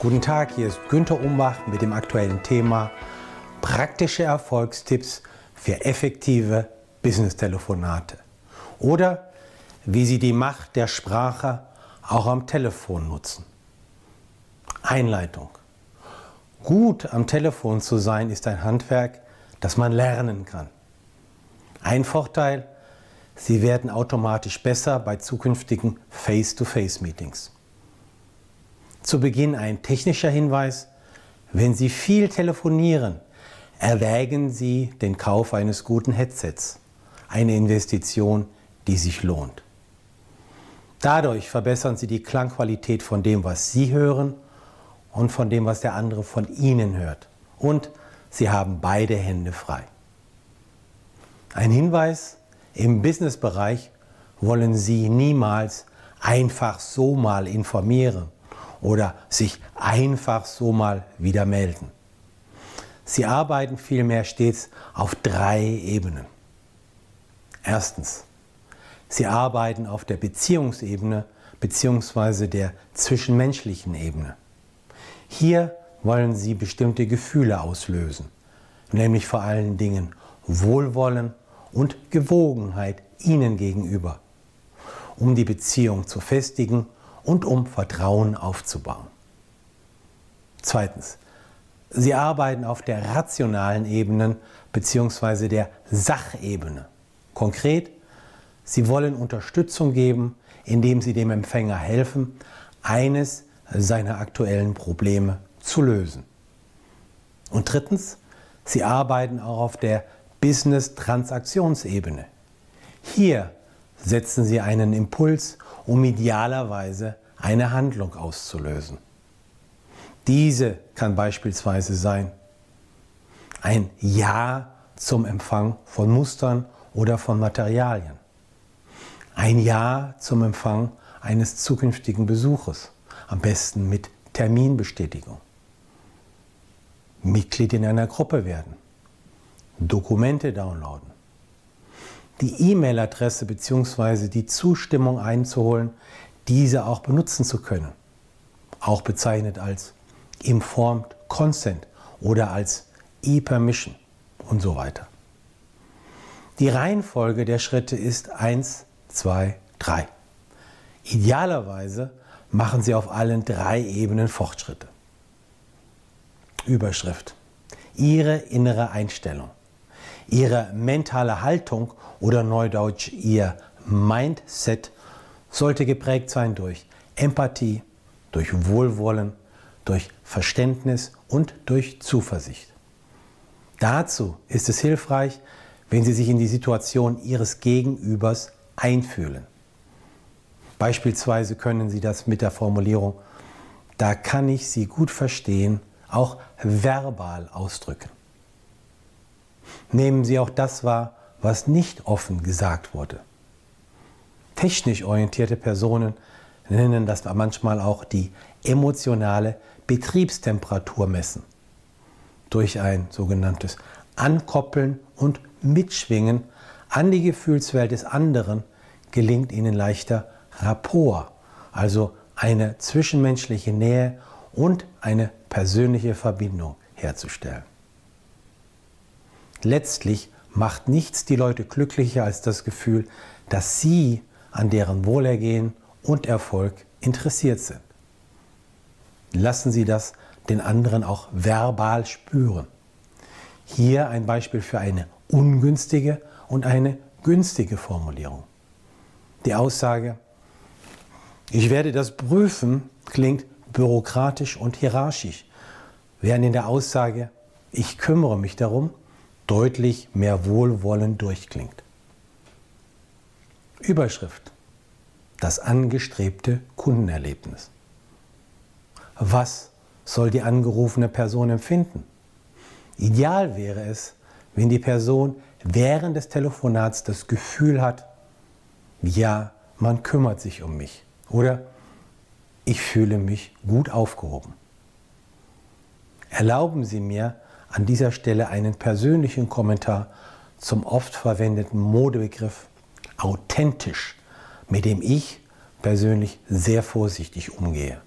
Guten Tag, hier ist Günter Umbach mit dem aktuellen Thema praktische Erfolgstipps für effektive Business-Telefonate oder wie Sie die Macht der Sprache auch am Telefon nutzen. Einleitung. Gut am Telefon zu sein ist ein Handwerk, das man lernen kann. Ein Vorteil, Sie werden automatisch besser bei zukünftigen Face-to-Face-Meetings. Zu Beginn ein technischer Hinweis. Wenn Sie viel telefonieren, erwägen Sie den Kauf eines guten Headsets. Eine Investition, die sich lohnt. Dadurch verbessern Sie die Klangqualität von dem, was Sie hören und von dem, was der andere von Ihnen hört. Und Sie haben beide Hände frei. Ein Hinweis, im Businessbereich wollen Sie niemals einfach so mal informieren oder sich einfach so mal wieder melden. Sie arbeiten vielmehr stets auf drei Ebenen. Erstens, Sie arbeiten auf der Beziehungsebene bzw. der zwischenmenschlichen Ebene. Hier wollen Sie bestimmte Gefühle auslösen, nämlich vor allen Dingen Wohlwollen und Gewogenheit Ihnen gegenüber, um die Beziehung zu festigen und um Vertrauen aufzubauen. Zweitens, Sie arbeiten auf der rationalen Ebene bzw. der Sachebene. Konkret, Sie wollen Unterstützung geben, indem Sie dem Empfänger helfen, eines seiner aktuellen Probleme zu lösen. Und drittens, Sie arbeiten auch auf der Business-Transaktionsebene. Hier setzen Sie einen Impuls, um idealerweise eine Handlung auszulösen. Diese kann beispielsweise sein ein Ja zum Empfang von Mustern oder von Materialien. Ein Ja zum Empfang eines zukünftigen Besuches, am besten mit Terminbestätigung. Mitglied in einer Gruppe werden. Dokumente downloaden. Die E-Mail-Adresse bzw. die Zustimmung einzuholen, diese auch benutzen zu können. Auch bezeichnet als Informed Consent oder als E-Permission und so weiter. Die Reihenfolge der Schritte ist 1, 2, 3. Idealerweise machen Sie auf allen drei Ebenen Fortschritte. Überschrift. Ihre innere Einstellung. Ihre mentale Haltung oder neudeutsch Ihr Mindset sollte geprägt sein durch Empathie, durch Wohlwollen, durch Verständnis und durch Zuversicht. Dazu ist es hilfreich, wenn Sie sich in die Situation Ihres Gegenübers einfühlen. Beispielsweise können Sie das mit der Formulierung, da kann ich Sie gut verstehen, auch verbal ausdrücken. Nehmen Sie auch das wahr, was nicht offen gesagt wurde. Technisch orientierte Personen nennen das manchmal auch die emotionale Betriebstemperatur messen. Durch ein sogenanntes Ankoppeln und Mitschwingen an die Gefühlswelt des anderen gelingt ihnen leichter Rapport, also eine zwischenmenschliche Nähe und eine persönliche Verbindung herzustellen. Letztlich macht nichts die Leute glücklicher als das Gefühl, dass sie an deren Wohlergehen und Erfolg interessiert sind. Lassen Sie das den anderen auch verbal spüren. Hier ein Beispiel für eine ungünstige und eine günstige Formulierung. Die Aussage, ich werde das prüfen, klingt bürokratisch und hierarchisch, während in der Aussage, ich kümmere mich darum, deutlich mehr Wohlwollen durchklingt. Überschrift. Das angestrebte Kundenerlebnis. Was soll die angerufene Person empfinden? Ideal wäre es, wenn die Person während des Telefonats das Gefühl hat, ja, man kümmert sich um mich oder ich fühle mich gut aufgehoben. Erlauben Sie mir, an dieser Stelle einen persönlichen Kommentar zum oft verwendeten Modebegriff authentisch, mit dem ich persönlich sehr vorsichtig umgehe.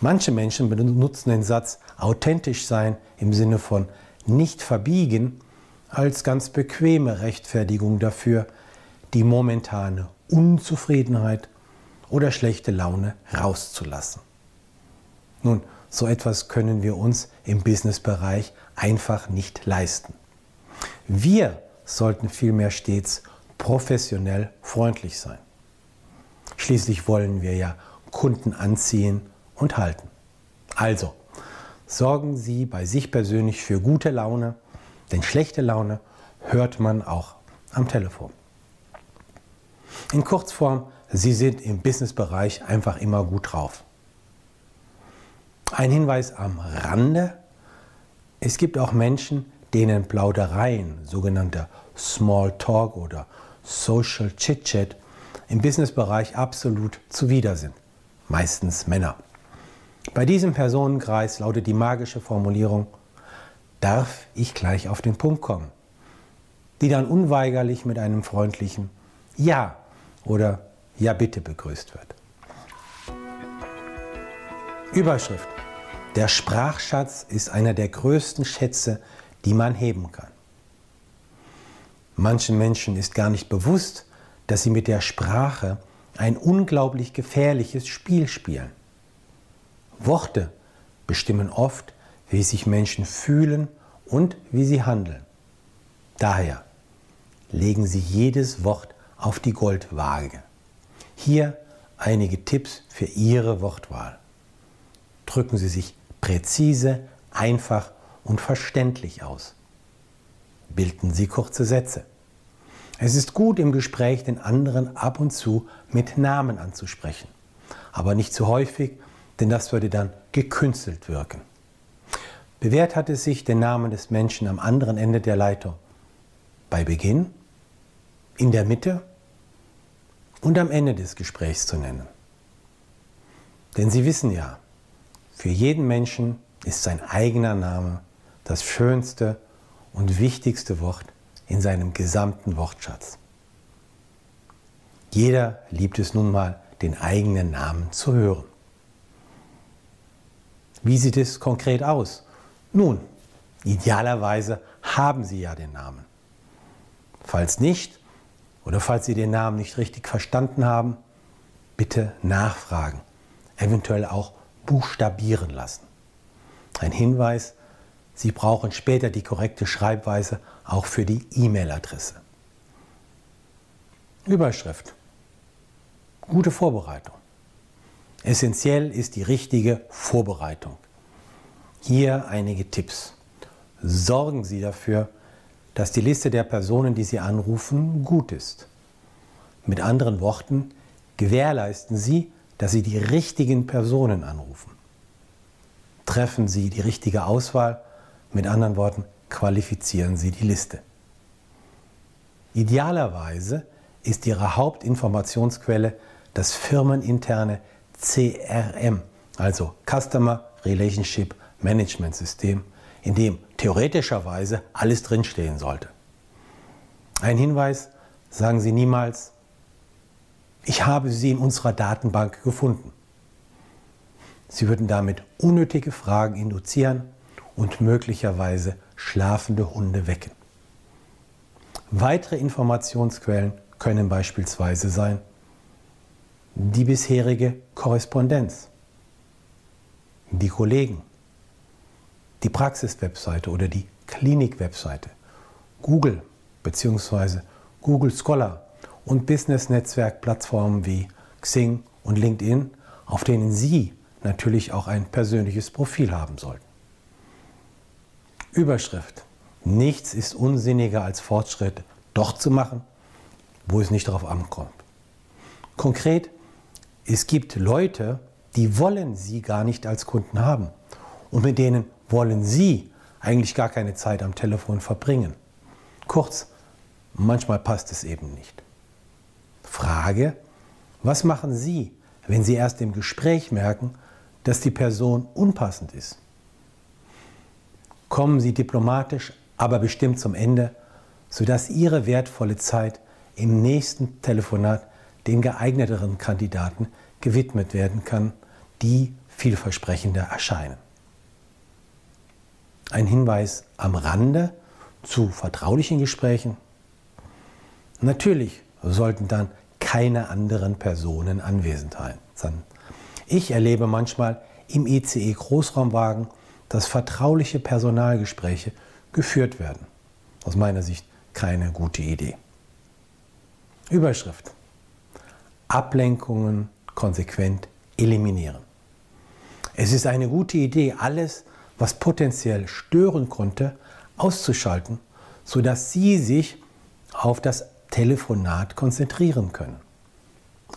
Manche Menschen benutzen den Satz authentisch sein im Sinne von nicht verbiegen als ganz bequeme Rechtfertigung dafür, die momentane Unzufriedenheit oder schlechte Laune rauszulassen. Nun, so etwas können wir uns im Businessbereich einfach nicht leisten. Wir sollten vielmehr stets professionell freundlich sein. Schließlich wollen wir ja Kunden anziehen und halten. Also, sorgen Sie bei sich persönlich für gute Laune, denn schlechte Laune hört man auch am Telefon. In Kurzform, Sie sind im Businessbereich einfach immer gut drauf. Ein Hinweis am Rande. Es gibt auch Menschen, denen Plaudereien, sogenannter Small Talk oder Social Chit Chat, im Businessbereich absolut zuwider sind. Meistens Männer. Bei diesem Personenkreis lautet die magische Formulierung, darf ich gleich auf den Punkt kommen, die dann unweigerlich mit einem freundlichen Ja oder Ja bitte begrüßt wird. Überschrift. Der Sprachschatz ist einer der größten Schätze, die man heben kann. Manchen Menschen ist gar nicht bewusst, dass sie mit der Sprache ein unglaublich gefährliches Spiel spielen. Worte bestimmen oft, wie sich Menschen fühlen und wie sie handeln. Daher legen Sie jedes Wort auf die Goldwaage. Hier einige Tipps für Ihre Wortwahl. Drücken Sie sich präzise, einfach und verständlich aus. Bilden Sie kurze Sätze. Es ist gut im Gespräch den anderen ab und zu mit Namen anzusprechen, aber nicht zu häufig denn das würde dann gekünstelt wirken. Bewährt hat es sich, den Namen des Menschen am anderen Ende der Leitung bei Beginn, in der Mitte und am Ende des Gesprächs zu nennen. Denn Sie wissen ja, für jeden Menschen ist sein eigener Name das schönste und wichtigste Wort in seinem gesamten Wortschatz. Jeder liebt es nun mal, den eigenen Namen zu hören. Wie sieht es konkret aus? Nun, idealerweise haben Sie ja den Namen. Falls nicht oder falls Sie den Namen nicht richtig verstanden haben, bitte nachfragen, eventuell auch buchstabieren lassen. Ein Hinweis, Sie brauchen später die korrekte Schreibweise auch für die E-Mail-Adresse. Überschrift. Gute Vorbereitung. Essentiell ist die richtige Vorbereitung. Hier einige Tipps. Sorgen Sie dafür, dass die Liste der Personen, die Sie anrufen, gut ist. Mit anderen Worten, gewährleisten Sie, dass Sie die richtigen Personen anrufen. Treffen Sie die richtige Auswahl, mit anderen Worten, qualifizieren Sie die Liste. Idealerweise ist Ihre Hauptinformationsquelle das firmeninterne CRM, also Customer Relationship Management System, in dem theoretischerweise alles drinstehen sollte. Ein Hinweis, sagen Sie niemals, ich habe Sie in unserer Datenbank gefunden. Sie würden damit unnötige Fragen induzieren und möglicherweise schlafende Hunde wecken. Weitere Informationsquellen können beispielsweise sein, die bisherige Korrespondenz, die Kollegen, die Praxis-Webseite oder die Klinik-Webseite, Google bzw. Google Scholar und Business-Netzwerk-Plattformen wie Xing und LinkedIn, auf denen Sie natürlich auch ein persönliches Profil haben sollten. Überschrift. Nichts ist unsinniger als Fortschritt doch zu machen, wo es nicht darauf ankommt. Konkret es gibt Leute, die wollen Sie gar nicht als Kunden haben. Und mit denen wollen Sie eigentlich gar keine Zeit am Telefon verbringen. Kurz, manchmal passt es eben nicht. Frage, was machen Sie, wenn Sie erst im Gespräch merken, dass die Person unpassend ist? Kommen Sie diplomatisch, aber bestimmt zum Ende, sodass Ihre wertvolle Zeit im nächsten Telefonat den geeigneteren Kandidaten gewidmet werden kann, die vielversprechender erscheinen. Ein Hinweis am Rande zu vertraulichen Gesprächen. Natürlich sollten dann keine anderen Personen anwesend sein. Ich erlebe manchmal im ICE Großraumwagen, dass vertrauliche Personalgespräche geführt werden. Aus meiner Sicht keine gute Idee. Überschrift. Ablenkungen konsequent eliminieren. Es ist eine gute Idee, alles, was potenziell stören konnte, auszuschalten, sodass Sie sich auf das Telefonat konzentrieren können.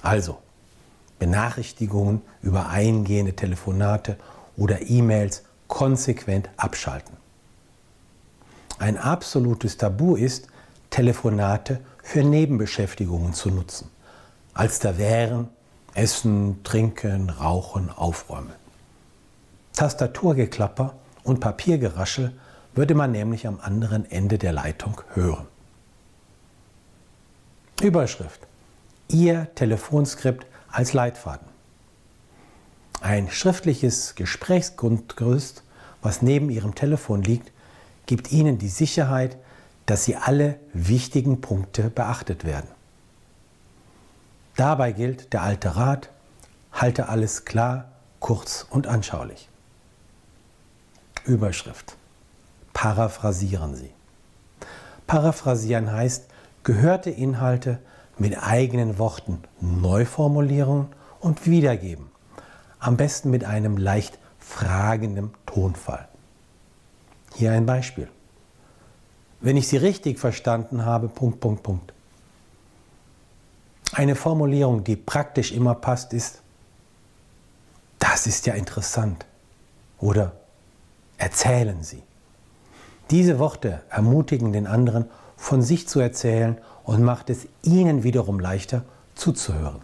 Also, Benachrichtigungen über eingehende Telefonate oder E-Mails konsequent abschalten. Ein absolutes Tabu ist, Telefonate für Nebenbeschäftigungen zu nutzen, als da wären Essen, Trinken, Rauchen, Aufräumen. Tastaturgeklapper und Papiergeraschel würde man nämlich am anderen Ende der Leitung hören. Überschrift. Ihr Telefonskript als Leitfaden. Ein schriftliches Gesprächsgrundgerüst, was neben Ihrem Telefon liegt, gibt Ihnen die Sicherheit, dass Sie alle wichtigen Punkte beachtet werden. Dabei gilt der alte Rat, halte alles klar, kurz und anschaulich. Überschrift. Paraphrasieren Sie. Paraphrasieren heißt, gehörte Inhalte mit eigenen Worten neu formulieren und wiedergeben. Am besten mit einem leicht fragenden Tonfall. Hier ein Beispiel. Wenn ich Sie richtig verstanden habe, Punkt, Punkt, Punkt. Eine Formulierung, die praktisch immer passt, ist, das ist ja interessant. Oder erzählen Sie. Diese Worte ermutigen den anderen, von sich zu erzählen und macht es Ihnen wiederum leichter zuzuhören.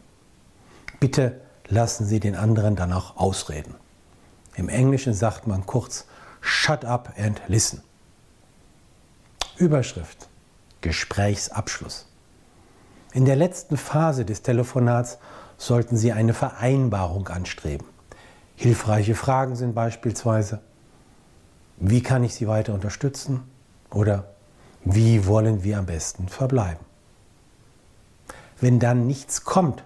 Bitte lassen Sie den anderen dann auch ausreden. Im Englischen sagt man kurz Shut up and listen. Überschrift Gesprächsabschluss. In der letzten Phase des Telefonats sollten Sie eine Vereinbarung anstreben. Hilfreiche Fragen sind beispielsweise, wie kann ich Sie weiter unterstützen? Oder wie wollen wir am besten verbleiben? Wenn dann nichts kommt,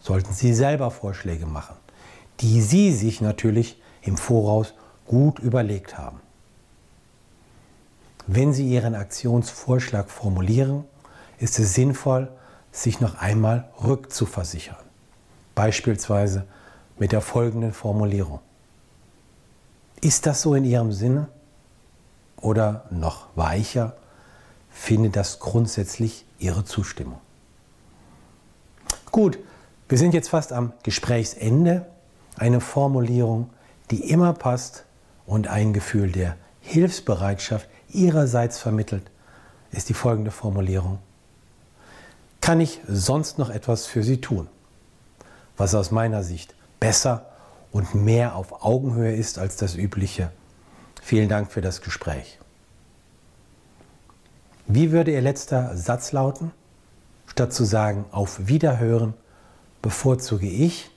sollten Sie selber Vorschläge machen, die Sie sich natürlich im Voraus gut überlegt haben. Wenn Sie Ihren Aktionsvorschlag formulieren, ist es sinnvoll, sich noch einmal rückzuversichern. Beispielsweise mit der folgenden Formulierung. Ist das so in Ihrem Sinne? Oder noch weicher, findet das grundsätzlich Ihre Zustimmung? Gut, wir sind jetzt fast am Gesprächsende. Eine Formulierung, die immer passt und ein Gefühl der Hilfsbereitschaft Ihrerseits vermittelt, ist die folgende Formulierung. Kann ich sonst noch etwas für Sie tun? Was aus meiner Sicht besser und mehr auf Augenhöhe ist als das übliche. Vielen Dank für das Gespräch. Wie würde Ihr letzter Satz lauten? Statt zu sagen auf Wiederhören, bevorzuge ich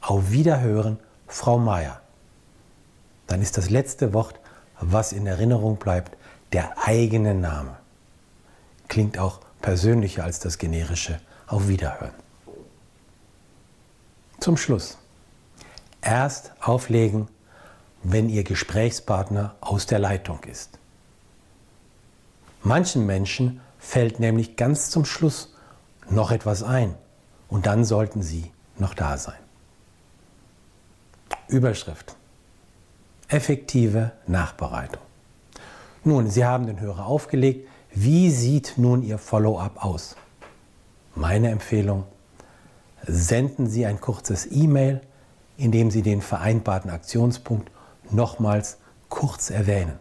auf Wiederhören Frau Meier. Dann ist das letzte Wort, was in Erinnerung bleibt, der eigene Name. Klingt auch persönlicher als das generische auf Wiederhören. Zum Schluss. Erst auflegen, wenn Ihr Gesprächspartner aus der Leitung ist. Manchen Menschen fällt nämlich ganz zum Schluss noch etwas ein und dann sollten Sie noch da sein. Überschrift. Effektive Nachbereitung. Nun, Sie haben den Hörer aufgelegt. Wie sieht nun Ihr Follow-up aus? Meine Empfehlung, senden Sie ein kurzes E-Mail indem Sie den vereinbarten Aktionspunkt nochmals kurz erwähnen.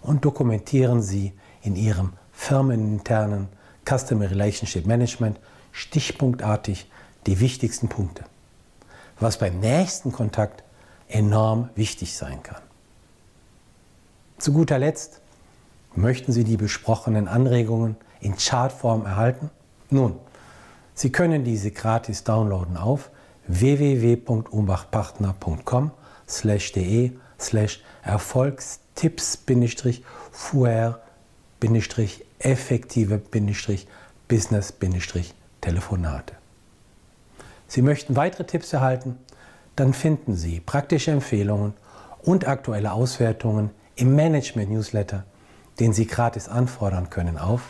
Und dokumentieren Sie in Ihrem firmeninternen Customer Relationship Management stichpunktartig die wichtigsten Punkte, was beim nächsten Kontakt enorm wichtig sein kann. Zu guter Letzt, möchten Sie die besprochenen Anregungen in Chartform erhalten? Nun, Sie können diese gratis downloaden auf www.umbachpartner.com de slash erfolgstipps-fuhr-effektive Business-Telefonate. Sie möchten weitere Tipps erhalten? Dann finden Sie praktische Empfehlungen und aktuelle Auswertungen im Management-Newsletter, den Sie gratis anfordern können auf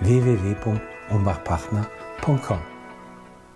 www.umbachpartner.com.